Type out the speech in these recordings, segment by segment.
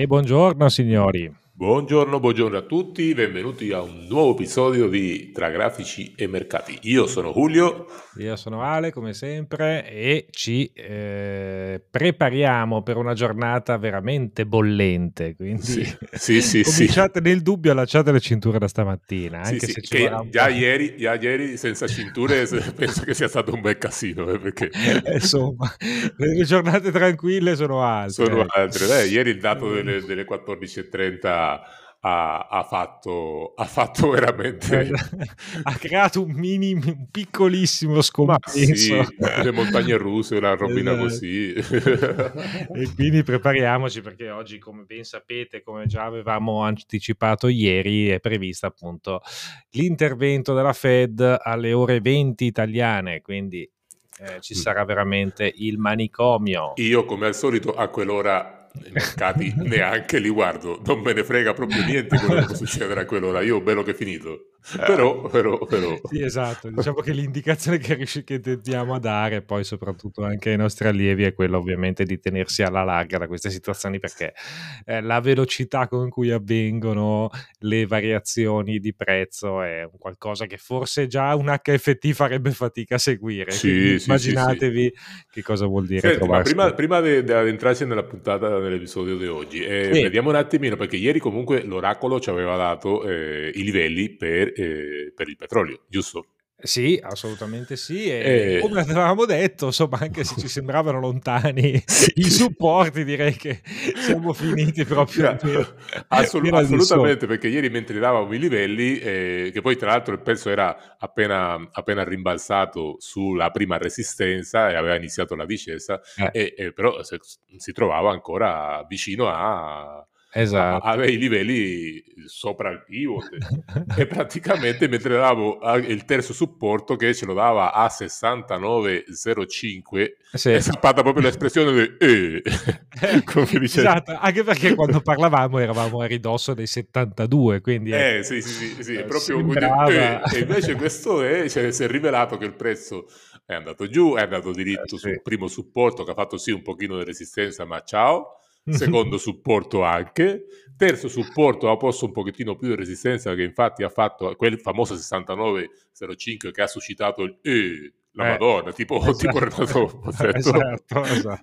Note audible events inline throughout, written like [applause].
E buongiorno signori. Buongiorno, buongiorno a tutti, benvenuti a un nuovo episodio di Tra grafici e mercati. Io sono Julio. Io sono Ale, come sempre, e ci eh, prepariamo per una giornata veramente bollente. Quindi sì, sì, sì, cominciate sì. nel dubbio, allacciate le cinture da stamattina. Anche sì, se già, ieri, già, ieri, senza cinture [laughs] penso che sia stato un bel casino. Eh, perché... Insomma, le giornate tranquille sono altre. Sono altre. Eh, ieri il dato delle, delle 14.30 ha, ha, fatto, ha fatto veramente... ha creato un mini, un piccolissimo scompenso. Sì, le montagne russe, una robina esatto. così. [laughs] e quindi prepariamoci perché oggi, come ben sapete, come già avevamo anticipato ieri, è prevista appunto l'intervento della Fed alle ore 20 italiane, quindi eh, ci mm. sarà veramente il manicomio. Io, come al solito, a quell'ora i mercati [laughs] neanche li guardo, non me ne frega proprio niente quello che può succedere a quell'ora. Io bello che è finito. Però, però, però. Sì, esatto. Diciamo che l'indicazione che, che tentiamo a dare, poi soprattutto anche ai nostri allievi, è quella ovviamente di tenersi alla larga da queste situazioni perché eh, la velocità con cui avvengono le variazioni di prezzo è un qualcosa che forse già un HFT farebbe fatica a seguire. Sì, sì, immaginatevi sì, che cosa vuol dire. Senti, ma prima, prima di entrarci nella puntata, nell'episodio di oggi, eh, vediamo un attimino perché ieri comunque l'oracolo ci aveva dato eh, i livelli per eh, per il petrolio, giusto? Sì, assolutamente sì. E eh, come avevamo detto, insomma, anche se ci [laughs] sembravano lontani i supporti, direi che siamo finiti proprio. Assolut- assolutamente, perché ieri mentre davamo i livelli, eh, che poi tra l'altro il pezzo era appena, appena rimbalzato sulla prima resistenza e aveva iniziato la discesa, eh. e, però se, si trovava ancora vicino a esatto. aveva i livelli sopra il pivot [laughs] e praticamente mentre davo il terzo supporto che ce lo dava a 69,05 sì. è scappata proprio l'espressione di eh. [laughs] esatto, anche perché quando parlavamo eravamo a ridosso dei 72 quindi eh, sì, sì, sì, sì, eh, proprio quindi, eh, e invece questo è, cioè, si è rivelato che il prezzo è andato giù, è andato diritto eh, sul primo supporto che ha fatto sì un pochino di resistenza ma ciao secondo supporto anche, terzo supporto ha posto un pochettino più di resistenza che infatti ha fatto quel famoso 6905 che ha suscitato il eh, la eh, Madonna, tipo, esatto. tipo Renato [laughs] [laughs] esatto, esatto.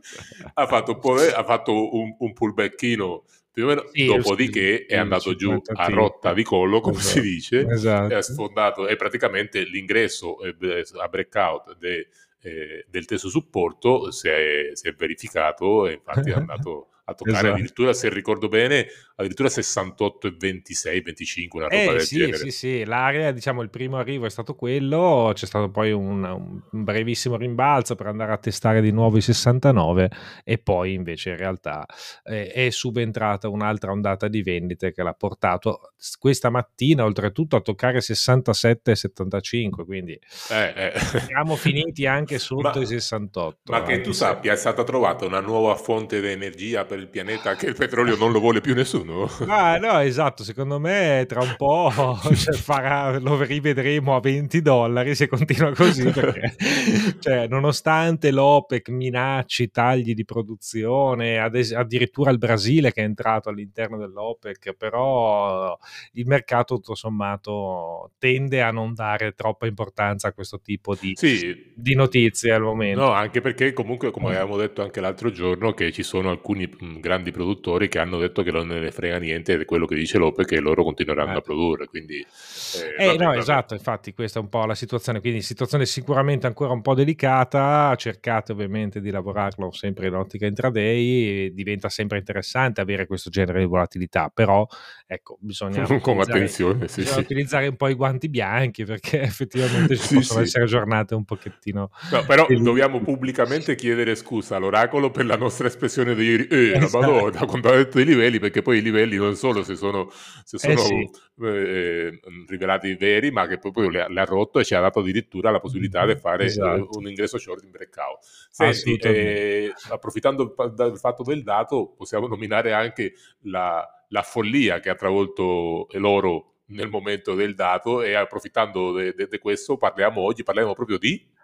ha fatto, un, ha fatto un, un pullbacchino più o meno, sì, dopodiché sì, è andato giù a rotta di collo, come esatto, si dice, esatto. e ha sfondato, e praticamente l'ingresso a breakout de, eh, del teso supporto si è, si è verificato e infatti è [laughs] andato a toccare esatto. addirittura, se ricordo bene, addirittura 68 e 26, 25, una roba eh, del sì, genere. Sì, sì, l'area, diciamo, il primo arrivo è stato quello, c'è stato poi un, un, brevissimo rimbalzo per andare a testare di nuovo i 69 e poi invece in realtà eh, è subentrata un'altra ondata di vendite che l'ha portato questa mattina oltretutto a toccare 67 e 75, quindi eh, eh. siamo [laughs] finiti anche sotto ma, i 68. Ma che tu sappia, è stata trovata una nuova fonte di energia per il pianeta che il petrolio non lo vuole più nessuno. [laughs] Ah, no, esatto, secondo me tra un po' [laughs] cioè, farà, lo rivedremo a 20 dollari se continua così, perché [laughs] cioè, nonostante l'OPEC minacci tagli di produzione, ad- addirittura il Brasile che è entrato all'interno dell'OPEC, però il mercato tutto sommato tende a non dare troppa importanza a questo tipo di, sì. di notizie al momento. No, anche perché comunque, come avevamo detto anche l'altro giorno, che ci sono alcuni grandi produttori che hanno detto che non ne frega niente di quello che dice Lopez che loro continueranno eh. a produrre. Quindi, eh, eh, vabbè, no, vabbè. esatto, infatti questa è un po' la situazione, quindi situazione sicuramente ancora un po' delicata, cercate ovviamente di lavorarlo sempre in ottica intraday, diventa sempre interessante avere questo genere di volatilità, però ecco, bisogna, [laughs] Con attenzione, sì, bisogna sì. utilizzare un po' i guanti bianchi perché [laughs] effettivamente ci sì, possono essere giornate un pochettino... No, però dobbiamo pubblicamente chiedere scusa all'oracolo per la nostra espressione di eh, esatto. Madonna, quando ha detto i livelli, perché poi i livelli non solo se sono, se eh, sono eh sì. eh, rivelati veri, ma che poi le, le, ha rotto e ci ha dato addirittura la possibilità di fare eh, esatto. un ingresso short in breakout. Senti, eh, approfittando del fatto del dato, possiamo nominare anche la, la follia che ha travolto l'oro nel momento del dato e approfittando di questo parliamo oggi, parliamo proprio di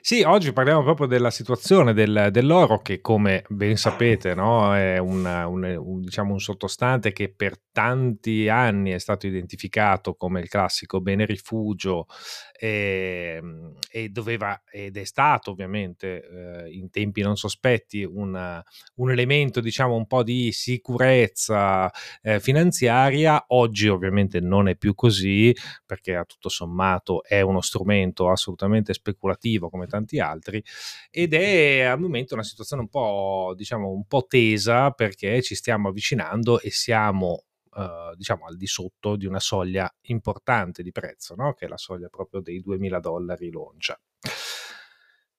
Sì, oggi parliamo proprio della situazione del, dell'oro che come ben sapete no, è un, un, un, diciamo un, sottostante che per tanti anni è stato identificato come il classico bene rifugio e, ehm, e doveva, ed è stato ovviamente eh, in tempi non sospetti un, elemento diciamo un po' di sicurezza eh, finanziaria. Oggi ovviamente non è più così perché a tutto sommato è uno strumento assolutamente speculativo come tanti altri ed è al momento una situazione un po' diciamo un po' tesa perché ci stiamo avvicinando e siamo Uh, diciamo al di sotto di una soglia importante di prezzo, no? che è la soglia proprio dei 2000 dollari l'oncia.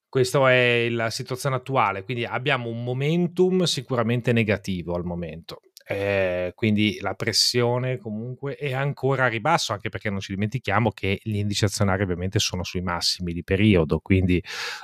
Questa è la situazione attuale, quindi abbiamo un momentum sicuramente negativo al momento. Eh, quindi la pressione comunque è ancora a ribasso, anche perché non ci dimentichiamo che gli indici azionari ovviamente sono sui massimi di periodo, quindi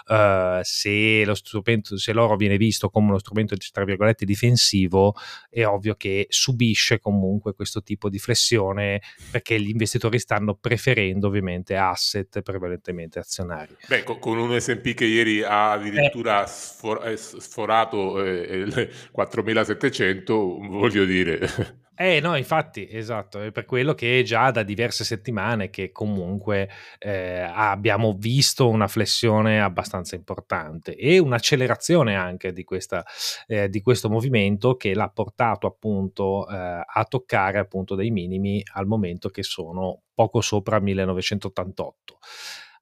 uh, se, lo strumento, se l'oro viene visto come uno strumento tra virgolette difensivo, è ovvio che subisce comunque questo tipo di flessione perché gli investitori stanno preferendo ovviamente asset prevalentemente azionari. Beh, con un S&P che ieri ha addirittura eh. sforato eh, il 4700, voglio dire. [laughs] Eh no, infatti, esatto, è per quello che già da diverse settimane che comunque eh, abbiamo visto una flessione abbastanza importante e un'accelerazione anche di, questa, eh, di questo movimento che l'ha portato appunto eh, a toccare appunto dei minimi al momento che sono poco sopra 1988.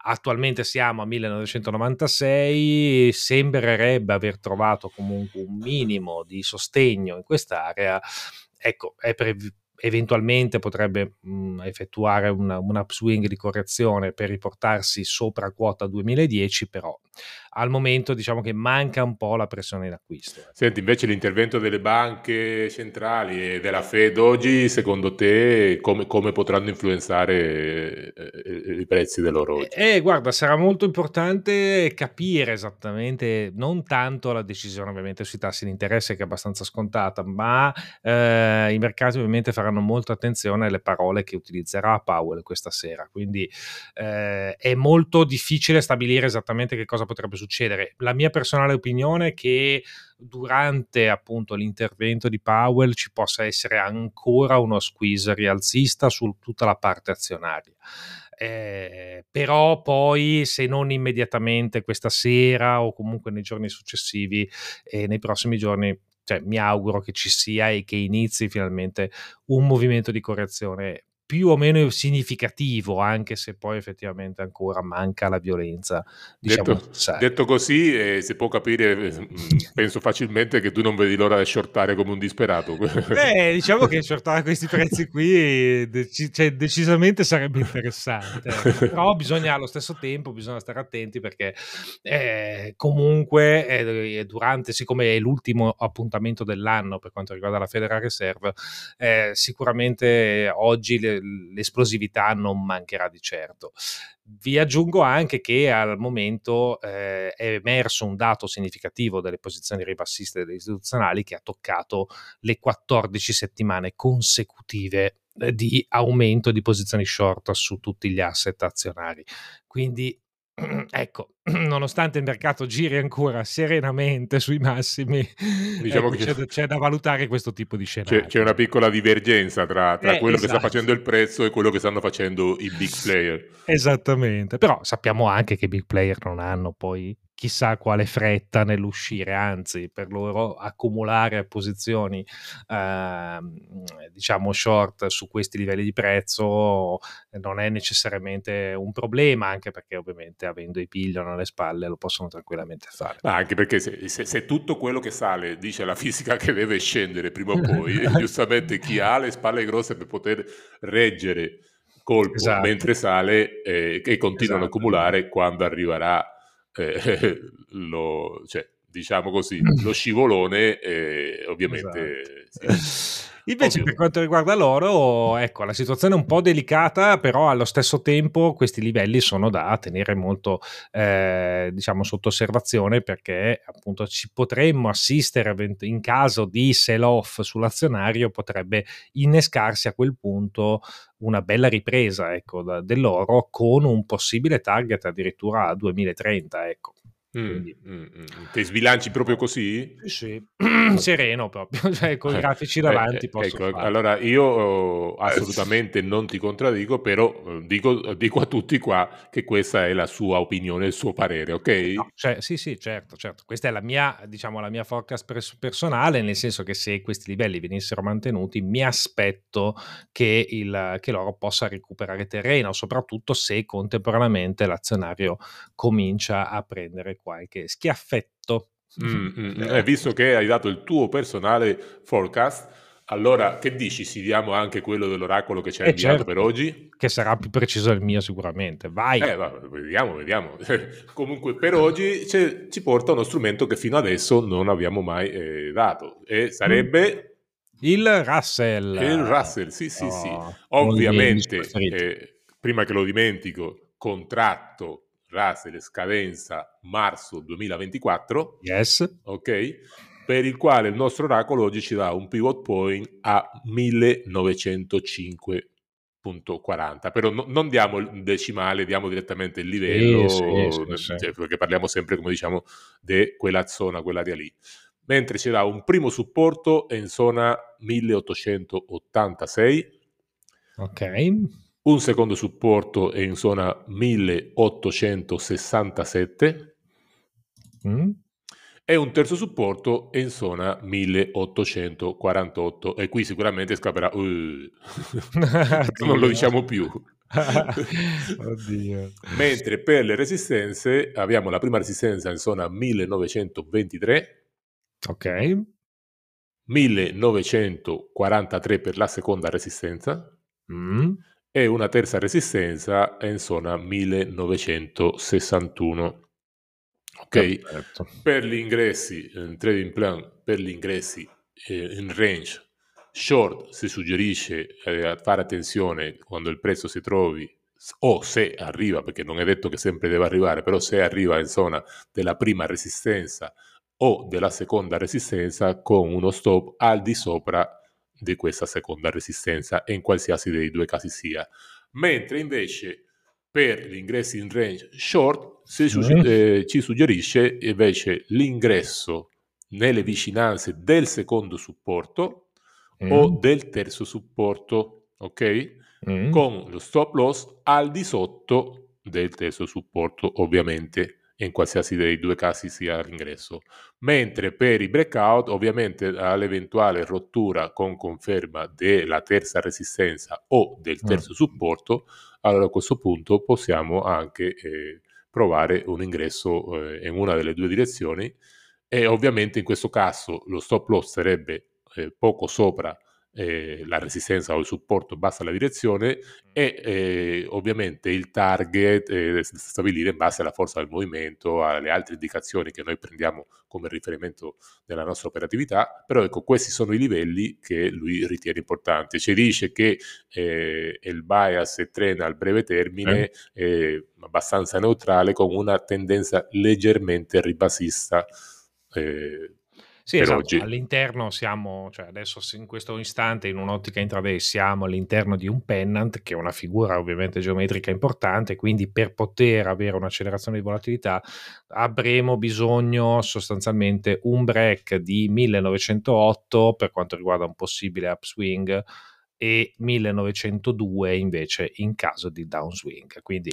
Attualmente siamo a 1996, sembrerebbe aver trovato comunque un minimo di sostegno in quest'area. Ecco, è prev- eventualmente potrebbe mh, effettuare un, un upswing di correzione per riportarsi sopra quota 2010, però al momento diciamo che manca un po' la pressione in acquisto. Senti, invece l'intervento delle banche centrali e della Fed oggi, secondo te, come, come potranno influenzare eh, i prezzi dell'oro? Eh, guarda, sarà molto importante capire esattamente, non tanto la decisione ovviamente sui tassi di interesse che è abbastanza scontata, ma eh, i mercati ovviamente faranno molta attenzione alle parole che utilizzerà Powell questa sera, quindi eh, è molto difficile stabilire esattamente che cosa potrebbe succedere. La mia personale opinione è che durante appunto l'intervento di Powell ci possa essere ancora uno squeeze rialzista su tutta la parte azionaria. Eh, però poi se non immediatamente questa sera o comunque nei giorni successivi e eh, nei prossimi giorni cioè, mi auguro che ci sia e che inizi finalmente un movimento di correzione più o meno significativo, anche se poi effettivamente ancora manca la violenza. Diciamo, detto, detto, così, eh, si può capire, eh, penso facilmente che tu non vedi l'ora di shortare come un disperato. [laughs] Beh, diciamo che shortare questi prezzi qui dec- cioè, decisamente sarebbe interessante, però bisogna allo stesso tempo bisogna stare attenti perché eh, comunque eh, durante, siccome è l'ultimo appuntamento dell'anno per quanto riguarda la Federal Reserve, eh, sicuramente oggi le, l'esplosività non mancherà di certo. Vi aggiungo anche che al momento eh, è emerso un dato significativo delle posizioni ribassiste delle istituzionali che ha toccato le 14 settimane consecutive eh, di aumento di posizioni short su tutti gli asset azionari. Quindi [clears throat] ecco, [clears throat] nonostante il mercato giri ancora serenamente sui massimi, diciamo ecco, c'è, c'è, da valutare questo tipo di scenario. C'è, c'è una piccola divergenza tra, tra eh, quello esatto. che sta esatto. facendo il prezzo e quello che stanno facendo i big player. Esattamente, però sappiamo anche che i big player non hanno poi chissà quale fretta nell'uscire, anzi per loro accumulare posizioni eh, diciamo short su questi livelli di prezzo non è necessariamente un problema, anche perché ovviamente avendo i pigliano alle spalle lo possono tranquillamente fare. Ma anche perché se, se, se, tutto quello che sale dice la fisica che deve scendere prima o poi, [laughs] giustamente chi ha le spalle grosse per poter reggere colpo esatto. mentre sale eh, e continuano esatto. ad accumulare quando arriverà eh, [laughs] lo, cioè, diciamo così, lo scivolone eh, ovviamente... Esatto. Sì. [laughs] Invece Ovvio. per quanto riguarda l'oro, ecco, la situazione è un po' delicata, però allo stesso tempo questi livelli sono da tenere molto, eh, diciamo, sotto osservazione perché appunto ci potremmo assistere in caso di sell-off sull'azionario, potrebbe innescarsi a quel punto una bella ripresa ecco, dell'oro con un possibile target addirittura a 2030. Ecco. Mm, mm, mm, Te sbilanci proprio così? Sì, [clears throat] sereno proprio, [laughs] cioè con i grafici davanti eh, posso ecco, fare. Allora io oh, [laughs] assolutamente non ti contraddico, però eh, dico, dico, a tutti qua che questa è la sua opinione, il suo parere, ok? No, cioè, sì, sì, certo, certo. Questa è la mia, diciamo, la mia forecast personale, nel senso che se questi livelli venissero mantenuti, mi aspetto che, il, che l'oro possa recuperare terreno, soprattutto se contemporaneamente l'azionario comincia a prendere qualche schiaffetto. Mm, mm, [laughs] mm, eh, visto che hai dato il tuo personale forecast, allora che dici? Si diamo anche quello dell'oracolo che ci hai eh inviato certo, per oggi? Che sarà più preciso del mio sicuramente. Vai! Eh, va, vediamo, vediamo. [laughs] Comunque per oggi ci porta uno strumento che fino adesso non abbiamo mai eh, dato e sarebbe... Il Russell. Il Russell, sì, sì, oh, sì. Ovviamente, eh, prima che lo dimentico, contratto Russell scadenza marzo 2024. Yes. Ok. Per il quale il nostro oracolo oggi ci dà un pivot point a 1905.40 però no, non diamo il decimale diamo direttamente il livello sì, sì, sì, cioè, perché parliamo sempre come diciamo di quella zona quell'area lì mentre ci dà un primo supporto in zona 1886 ok un secondo supporto è in zona 1867 mm. e un terzo supporto è in zona 1848 e qui sicuramente scapperà uh, [laughs] non lo diciamo più. [laughs] Mentre per le resistenze abbiamo la prima resistenza in zona 1923 ok. 1943 per la seconda resistenza. Mm e una terza resistenza è in zona 1961. Ok, Perfetto. per gli ingressi in trading plan, per gli ingressi eh, in range short si suggerisce eh, fare attenzione quando il prezzo si trovi o se arriva, perché non è detto che sempre deve arrivare, però se arriva in zona della prima resistenza o della seconda resistenza con uno stop al di sopra di questa seconda resistenza in qualsiasi dei due casi sia. Mentre invece per gli ingressi in range short si, eh, ci suggerisce invece l'ingresso nelle vicinanze del secondo supporto mm. o del terzo supporto, ok? Mm. Con lo stop loss al di sotto del terzo supporto, ovviamente in qualsiasi dei due casi sia l'ingresso. Mentre per i breakout, ovviamente all'eventuale rottura con conferma della terza resistenza o del mm. terzo supporto, allora a questo punto possiamo anche eh, provare un ingresso eh, in una delle due direzioni e ovviamente in questo caso lo stop loss sarebbe eh, poco sopra eh, la resistenza o il supporto basta la direzione e eh, ovviamente il target eh, stabilire in base alla forza del movimento, alle altre indicazioni che noi prendiamo come riferimento della nostra operatività, però ecco questi sono i livelli che lui ritiene importanti. Ci dice che eh, il bias trena al breve termine è abbastanza neutrale con una tendenza leggermente ribassista eh, sì, esatto. Oggi. All'interno siamo, cioè adesso in questo istante in un'ottica intraday siamo all'interno di un pennant che è una figura ovviamente geometrica importante, quindi per poter avere un'accelerazione di volatilità avremo bisogno sostanzialmente un break di 1908 per quanto riguarda un possibile upswing e 1902 invece in caso di downswing. Quindi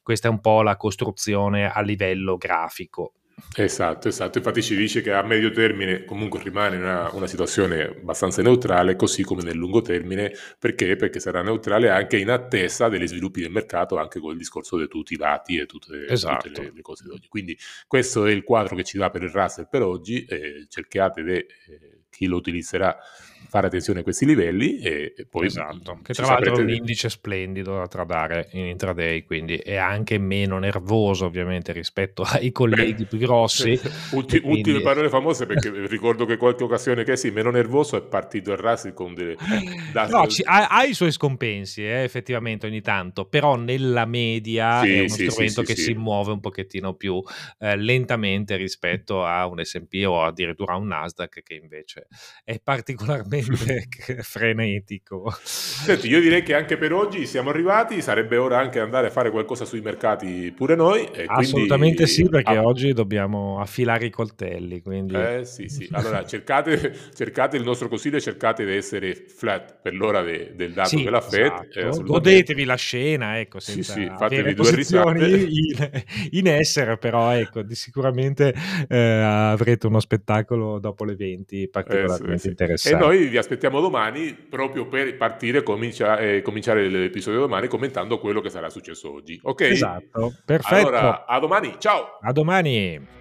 questa è un po' la costruzione a livello grafico. Esatto, esatto. Infatti ci dice che a medio termine comunque rimane una, una, situazione abbastanza neutrale, così come nel lungo termine. Perché? Perché sarà neutrale anche in attesa degli sviluppi del mercato, anche con il discorso di tutti i dati e tutte, esatto. tutte le, le, cose di oggi. Quindi questo è il quadro che ci dà per il Russell per oggi. Eh, cercate di... Eh, chi lo utilizzerà fare attenzione a questi livelli e, poi esatto, che tra l'altro è un indice splendido da tradare in intraday quindi è anche meno nervoso ovviamente rispetto ai colleghi Beh, più grossi. ulti, quindi... ultime parole famose perché [laughs] ricordo che qualche occasione che sì meno nervoso è partito il Rasi con delle no, ci, ha, ha, i suoi scompensi eh, effettivamente ogni tanto però nella media sì, è uno sì, strumento sì, che si muove un pochettino più eh, lentamente rispetto a un S&P o addirittura a un Nasdaq che invece è particolarmente [laughs] frenetico. Senti, io direi che anche per oggi siamo arrivati, sarebbe ora anche andare a fare qualcosa sui mercati pure noi. Assolutamente quindi... sì, perché ah. oggi dobbiamo affilare i coltelli. Quindi... Eh sì, sì. Allora cercate, cercate il nostro consiglio e cercate di essere flat per l'ora de, del dato sì, della Fed. Esatto. Godetevi la scena, ecco, senza sì, sì, fatevi [laughs] due posizioni in, in, essere, però ecco, di sicuramente eh, avrete uno spettacolo dopo le 20 particolarmente eh, sì, interessante. E noi vi aspettiamo domani proprio per partire e comincia, eh, cominciare l'episodio domani commentando quello che sarà successo oggi. Ok? Esatto, perfetto. Allora, a domani, ciao! A domani!